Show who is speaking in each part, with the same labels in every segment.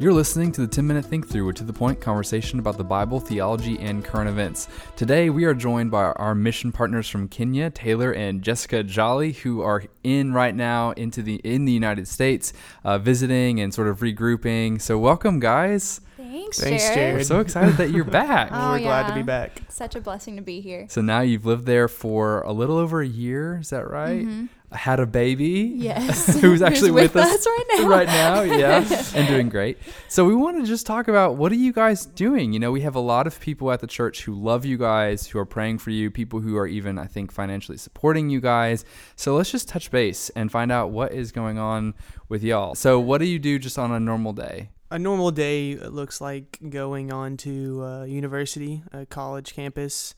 Speaker 1: You're listening to the 10 Minute Think Through, a to the point conversation about the Bible, theology, and current events. Today, we are joined by our mission partners from Kenya, Taylor and Jessica Jolley, who are in right now into the in the United States, uh, visiting and sort of regrouping. So, welcome, guys.
Speaker 2: Thanks,
Speaker 3: Thanks,
Speaker 2: Jared.
Speaker 3: Jared.
Speaker 1: We're so excited that you're back.
Speaker 2: Oh,
Speaker 3: We're glad to be
Speaker 2: yeah.
Speaker 3: back.
Speaker 2: Such a blessing to be here.
Speaker 1: So now you've lived there for a little over a year. Is that right?
Speaker 2: Mhm.
Speaker 1: Had a baby.
Speaker 2: Yes.
Speaker 1: Who's actually with, us,
Speaker 2: right now.
Speaker 1: right now, yeah, and doing great. So we want to just talk about what are you guys doing? You know, we have a lot of people at the church who love you guys, who are praying for you, people who are even I think financially supporting you guys. So let's just touch base and find out what is going on with y'all. So what do you do just on a normal day?
Speaker 3: A normal day looks like going on to a university, a college campus,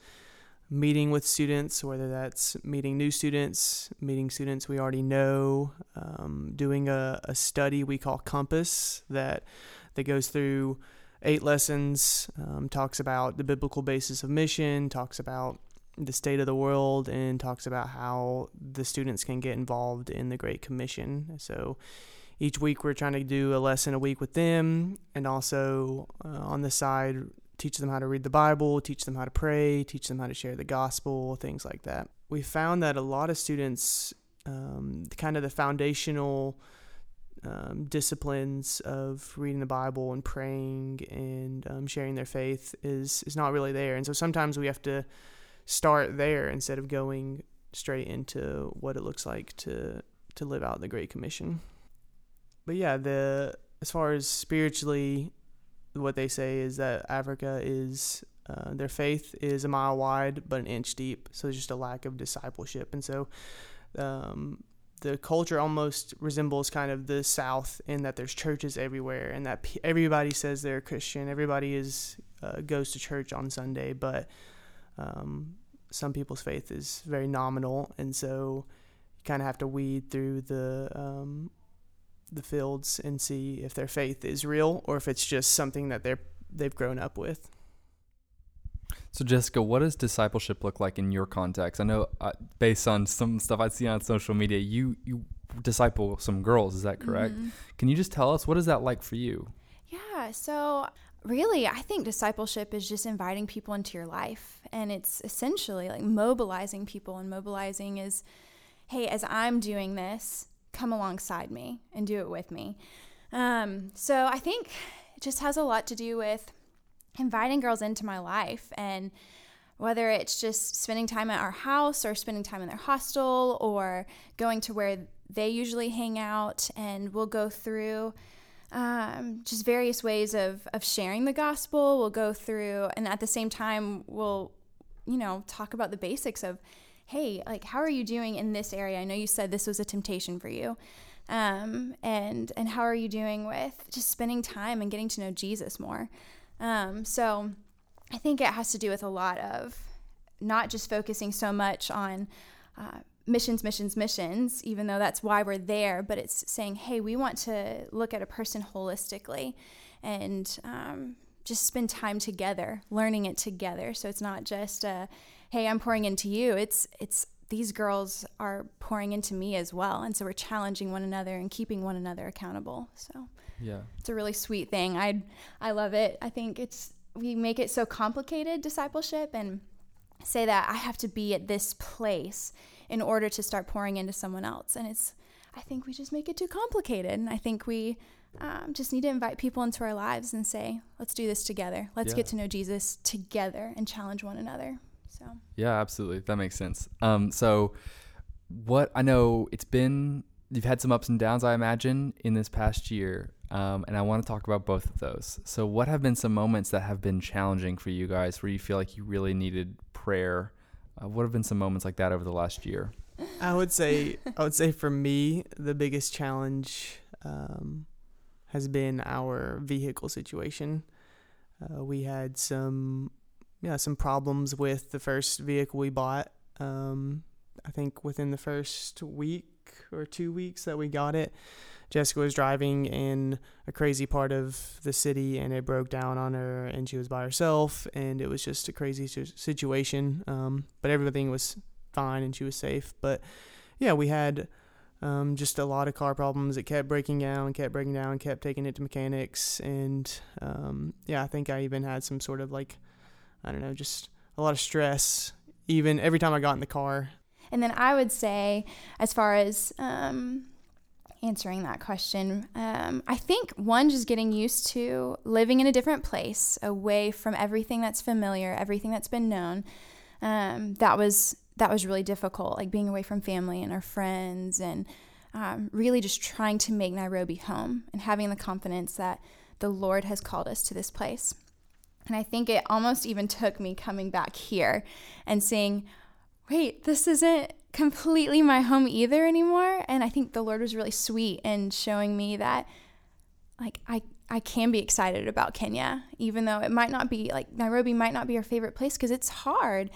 Speaker 3: meeting with students, whether that's meeting new students, meeting students we already know, um, doing a, a study we call Compass that that goes through eight lessons, um, talks about the biblical basis of mission, talks about the state of the world, and talks about how the students can get involved in the Great Commission. So each week we're trying to do a lesson a week with them and also uh, on the side teach them how to read the bible teach them how to pray teach them how to share the gospel things like that. We found that a lot of students um, kind of the foundational um, disciplines of reading the bible and praying and um, sharing their faith is is not really there. And so sometimes we have to start there instead of going straight into what it looks like to to live out the great commission but yeah, the as far as spiritually, what they say is that Africa is uh, their faith is a mile wide but an inch deep. So there's just a lack of discipleship, and so um, the culture almost resembles kind of the South in that there's churches everywhere, and that p- everybody says they're a Christian. Everybody is uh, goes to church on Sunday, but um, some people's faith is very nominal, and so you kind of have to weed through the um, the fields and see if their faith is real or if it's just something that they're they've grown up with.
Speaker 1: So Jessica, what does discipleship look like in your context? I know uh, based on some stuff I see on social media, you you disciple some girls, is that correct?
Speaker 2: Mhm.
Speaker 1: Can you just tell us what is that like for you?
Speaker 2: Yeah. So, really, I think discipleship is just inviting people into your life. And it's essentially like mobilizing people. And mobilizing is, hey, as I'm doing this, come alongside me and do it with me. Um, so, I think it just has a lot to do with inviting girls into my life and whether it's just spending time at our house or spending time in their hostel or going to where they usually hang out and we'll go through um, just various ways of, of sharing the gospel we'll go through and at the same time we'll you know talk about the basics of hey like how are you doing in this area? I know you said this was a temptation for you. Um, and and how are you doing with just spending time and getting to know jesus more? Um, so I think it has to do with a lot of not just focusing so much on uh, missions, missions, missions, even though that's why we're there, but it's saying, hey, we want to look at a person holistically and um, just spend time together, learning it together. So it's not just, uh, hey, I'm pouring into you. It's it's these girls are pouring into me as well, and so we're challenging one another and keeping one another accountable. So
Speaker 1: Yeah.
Speaker 2: it's a really sweet thing. I I love it. I think it's we make it so complicated discipleship and say that I have to be at this place in order to start pouring into someone else. And it's I think we just make it too complicated. And I think we um, just need to invite people into our lives and say, let's do this together. Let's
Speaker 1: Yeah.
Speaker 2: get to know Jesus together and challenge one another. So
Speaker 1: Yeah, absolutely. That makes sense. Um, so what I know it's been you've had some ups and downs, I imagine, in this past year. Um, and I want to talk about both of those. So what have been some moments that have been challenging for you guys where you feel like you really needed prayer? Uh, what have been some moments like that over the last year?
Speaker 3: I would say I would say for me the biggest challenge um, has been our vehicle situation. Uh, we had some yeah some problems with the first vehicle we bought. Um, I think within the first week or two weeks that we got it, Jessica was driving in a crazy part of the city and it broke down on her and she was by herself and it was just a crazy situation. Um, but everything was fine and she was safe. But yeah, we had Um, just a lot of car problems. It kept breaking down, kept breaking down, kept taking it to mechanics, and um, yeah, I think I even had some sort of like, I don't know, just a lot of stress. Even every time I got in the car.
Speaker 2: And then I would say, as far as um, answering that question, um, I think one just getting used to living in a different place, away from everything that's familiar, everything that's been known. Um, that was that was really difficult, like being away from family and our friends, and um, really just trying to make Nairobi home and having the confidence that the Lord has called us to this place. And I think it almost even took me coming back here and seeing, wait, this isn't completely my home either anymore. And I think the Lord was really sweet in showing me that, like, I I can be excited about Kenya, even though it might not be like Nairobi might not be our favorite place because it's hard.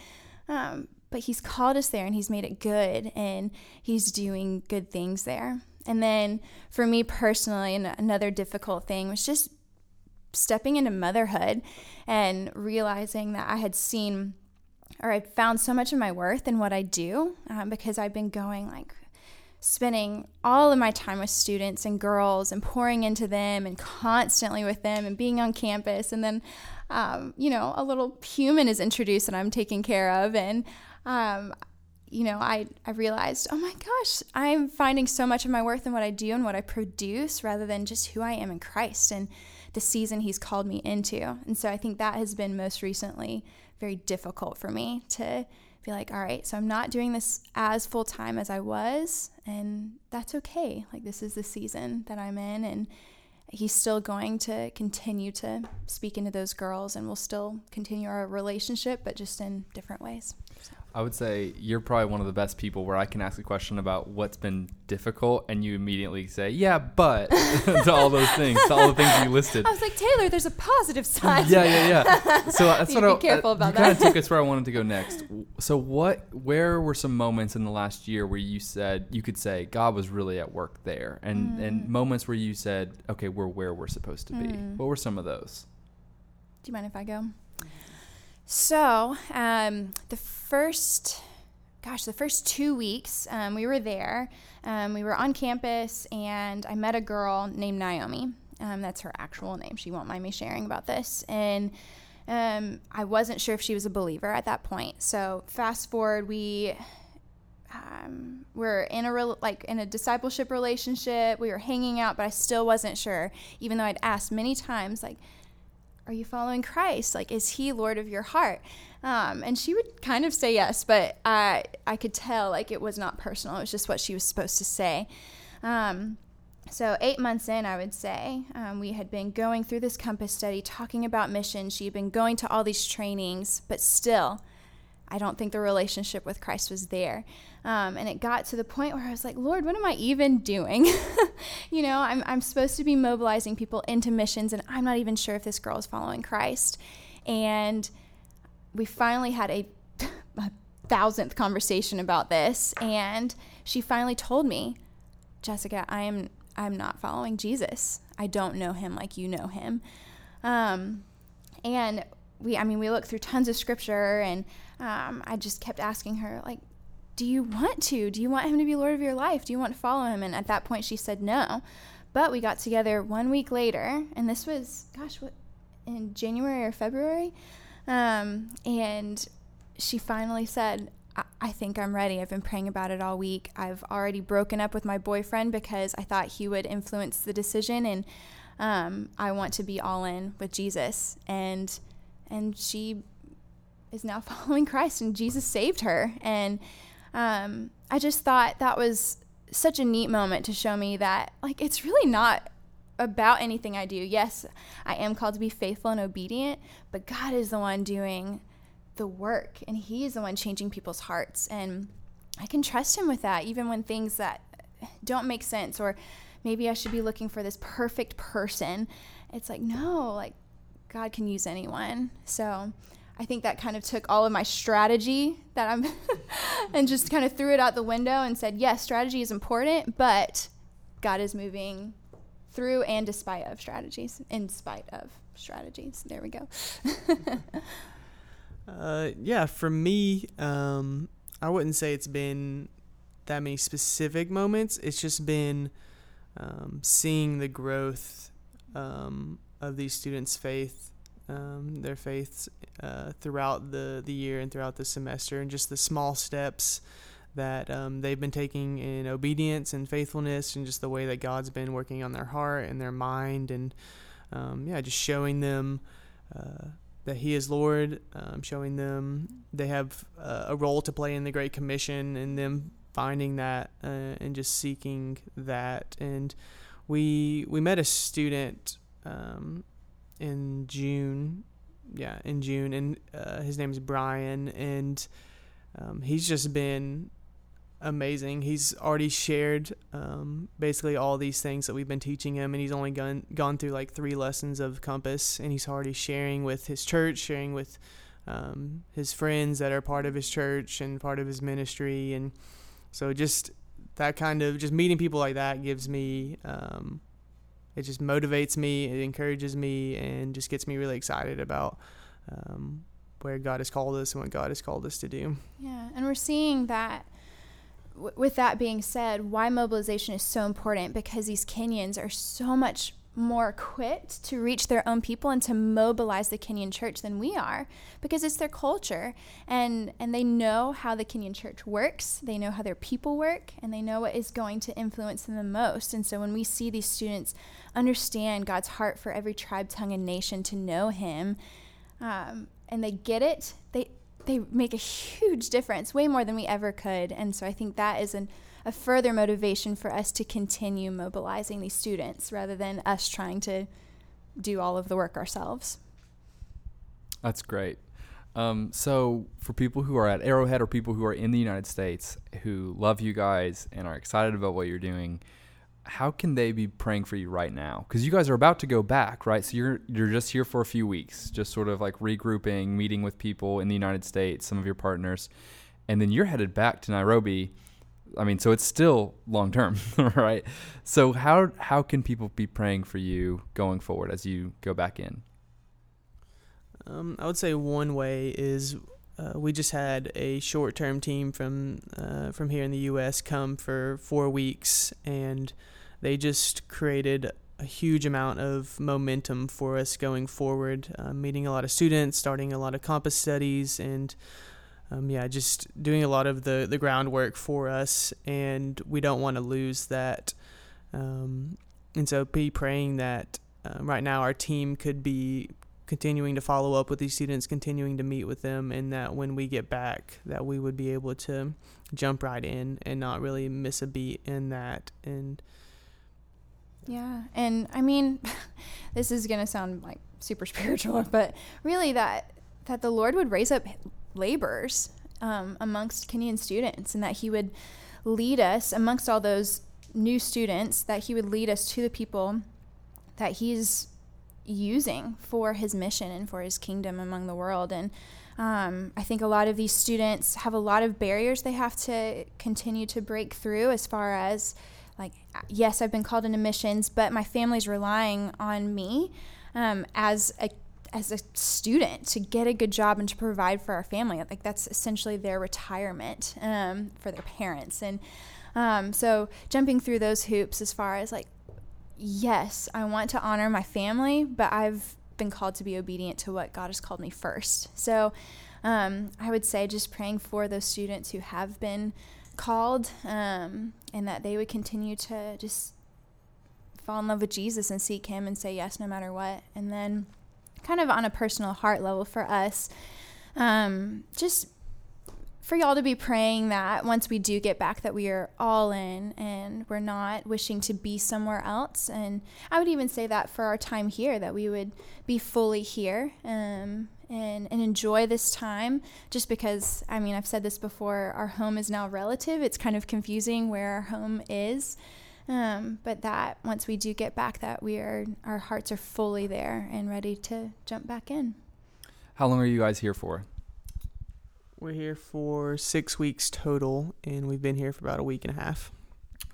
Speaker 2: Um, but he's called us there and he's made it good and he's doing good things there. And then for me personally, another difficult thing was just stepping into motherhood and realizing that I had seen or I'd found so much of my worth in what I do um, because I've been going like spending all of my time with students and girls and pouring into them and constantly with them and being on campus. And then, um, you know, a little human is introduced that I'm taking care of. And um, you know, I, I realized, oh my gosh, I'm finding so much of my worth in what I do and what I produce rather than just who I am in Christ and the season He's called me into. And so I think that has been most recently very difficult for me to be like, all right, so I'm not doing this as full time as I was, and that's okay. Like, this is the season that I'm in, and he's still going to continue to speak into those girls, and we'll still continue our relationship, but just in different ways.
Speaker 1: I would say you're probably one of the best people where I can ask a question about what's been difficult and you immediately say, yeah, but to all those things, to all the things you listed.
Speaker 2: I was like, Taylor, there's a positive side.
Speaker 1: yeah, yeah, yeah. So that's
Speaker 2: you
Speaker 1: what
Speaker 2: be
Speaker 1: I,
Speaker 2: careful
Speaker 1: uh,
Speaker 2: about
Speaker 1: you
Speaker 2: that.
Speaker 1: kind of took us where I wanted to go next. So what, where were some moments in the last year where you said, you could say God was really at work there and,
Speaker 2: Mm.
Speaker 1: and moments where you said, okay, we're where we're supposed to be.
Speaker 2: Mm.
Speaker 1: What were some of those?
Speaker 2: Do you mind if I go? So, um, the first, gosh, the first two weeks um, we were there. Um, we were on campus, and I met a girl named Naomi. Um, that's her actual name. She won't mind me sharing about this. And um, I wasn't sure if she was a believer at that point. So, fast forward, we um, we're in a rel like in a discipleship relationship. We were hanging out, but I still wasn't sure, even though I'd asked many times, like, "Are you following Christ? Like, is He Lord of your heart?" Um, and she would kind of say yes, but I I could tell like it was not personal. It was just what she was supposed to say. Um, so eight months in, I would say um, we had been going through this compass study, talking about mission. She had been going to all these trainings, but still, I don't think the relationship with Christ was there. Um, and it got to the point where I was like, Lord, what am I even doing? you know, I'm, I'm supposed to be mobilizing people into missions, and I'm not even sure if this girl is following Christ. And we finally had a, a thousandth conversation about this, and she finally told me, Jessica, I am I'm not following Jesus. I don't know him like you know him. Um, and we, I mean, we looked through tons of scripture, and um, I just kept asking her, like, do you want to? Do you want him to be Lord of your life? Do you want to follow him? And at that point, she said no. But we got together one week later, and this was, gosh, what, in January or February? Um, and she finally said, I-, think I'm ready. I've been praying about it all week. I've already broken up with my boyfriend because I thought he would influence the decision, and um, I want to be all in with Jesus. And and she is now following Christ, and Jesus saved her. And um, I just thought that was such a neat moment to show me that like it's really not about anything I do. Yes, I am called to be faithful and obedient, but God is the one doing the work and he is the one changing people's hearts and I can trust him with that even when things that don't make sense or maybe I should be looking for this perfect person. It's like no, like God can use anyone. So I think that kind of took all of my strategy that I'm and just kind of threw it out the window and said, yes, strategy is important, but God is moving through and despite of strategies, in spite of strategies. There we go.
Speaker 3: Uh, yeah, for me, um, I wouldn't say it's been that many specific moments. It's just been um, seeing the growth um, of these students' faith, um, their faiths uh, throughout the, the year and throughout the semester, and just the small steps that um, they've been taking in obedience and faithfulness, and just the way that God's been working on their heart and their mind, and um, yeah, just showing them. Uh, that He is Lord, um, showing them they have uh, a role to play in the Great Commission, and them finding that uh, and just seeking that. And we we met a student um, in June, yeah, in June, and uh, his name is Brian, and um, he's just been amazing. He's already shared um, basically all these things that we've been teaching him, and he's only gone gone through like three lessons of Compass, and he's already sharing with his church, sharing with um, his friends that are part of his church and part of his ministry, and so just that kind of just meeting people like that gives me. Um, it just motivates me, it encourages me, and just gets me really excited about um, where God has called us and what God has called us to do.
Speaker 2: Yeah, and we're seeing that with that being said, why mobilization is so important because these Kenyans are so much more equipped to reach their own people and to mobilize the Kenyan church than we are because it's their culture and and they know how the Kenyan church works they know how their people work and they know what is going to influence them the most and so when we see these students understand God's heart for every tribe tongue and nation to know him um, and they get it they they make a huge difference, way more than we ever could. And so I think that is an, a further motivation for us to continue mobilizing these students rather than us trying to do all of the work ourselves.
Speaker 1: That's great. Um, so, for people who are at Arrowhead or people who are in the United States who love you guys and are excited about what you're doing, how can they be praying for you right now? Because you guys are about to go back, right? So you're you're just here for a few weeks, just sort of like regrouping, meeting with people in the United States, some of your partners, and then you're headed back to Nairobi. I mean, so it's still long term, right? So how how can people be praying for you going forward as you go back in?
Speaker 3: Um, I would say one way is uh, we just had a short term team from uh, from here in the U.S. come for four weeks and they just created a huge amount of momentum for us going forward, uh, meeting a lot of students, starting a lot of compass studies, and um, yeah, just doing a lot of the, the groundwork for us. And we don't want to lose that. Um, and so be praying that uh, right now our team could be continuing to follow up with these students, continuing to meet with them, and that when we get back, that we would be able to jump right in and not really miss a beat in that. And
Speaker 2: yeah. And I mean, this is to sound like super spiritual, but really that that the Lord would raise up laborers um, amongst Kenyan students and that he would lead us amongst all those new students that he would lead us to the people that he's using for his mission and for his kingdom among the world. And um, I think a lot of these students have a lot of barriers they have to continue to break through as far as like yes i've been called into missions but my family's relying on me um, as a as a student to get a good job and to provide for our family. Like that's essentially their retirement um, for their parents. And um, so jumping through those hoops as far as like yes i want to honor my family but i've been called to be obedient to what god has called me first. So um, i would say just praying for those students who have been called um, and that they would continue to just fall in love with Jesus and seek Him and say yes no matter what. And then, kind of on a personal heart level for us, um, just for y'all to be praying that once we do get back that we are all in and we're not wishing to be somewhere else. And i would even say that for our time here that we would be fully here um, and, and enjoy this time. Just because i mean i've said this before our home is now relative. It's kind of confusing where our home is um, but that once we do get back that we are our hearts are fully there and ready to jump back in
Speaker 1: how long are you guys here for
Speaker 3: we're here for six weeks total and we've been here for about a week and a half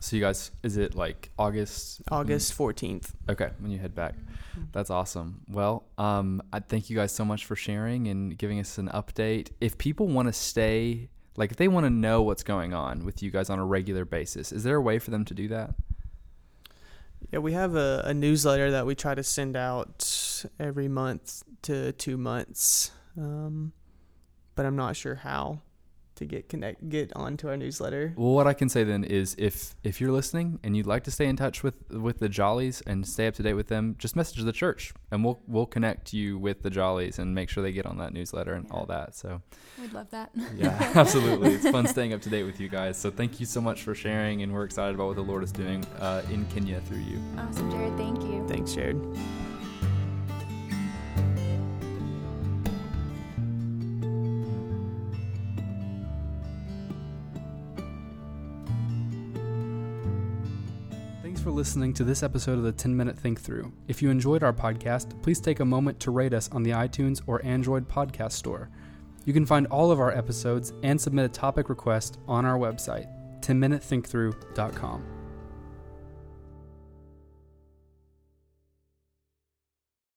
Speaker 1: so you guys, is it like August?
Speaker 3: August fourteenth.
Speaker 1: Okay, when you head back, mm-hmm. that's awesome. Well, um, I thank you guys so much for sharing and giving us an update. If people want to stay like if they want to know what's going on with you guys on a regular basis, is there a way for them to do that?
Speaker 3: Yeah, we have a, a newsletter that we try to send out every month to two months, um, but I'm not sure how to get connect get onto our newsletter.
Speaker 1: Well, what I can say then is if if you're listening and you'd like to stay in touch with with the Jolleys and stay up to date with them, just message the church and we'll we'll connect you with the Jolleys and make sure they get on that newsletter and
Speaker 2: Yeah.
Speaker 1: all that. So
Speaker 2: We'd love that.
Speaker 1: yeah, absolutely, it's fun staying up to date with you guys. So thank you so much for sharing, and we're excited about what the Lord is doing uh, in Kenya through you.
Speaker 2: Awesome, Jared. Thank you.
Speaker 3: Thanks, Jared.
Speaker 4: Thanks for listening to this episode of the 10 Minute Think Through. If you enjoyed our podcast, please take a moment to rate us on the iTunes or Android podcast store. You can find all of our episodes and submit a topic request on our website, 10minutethink10minutethink.through.com.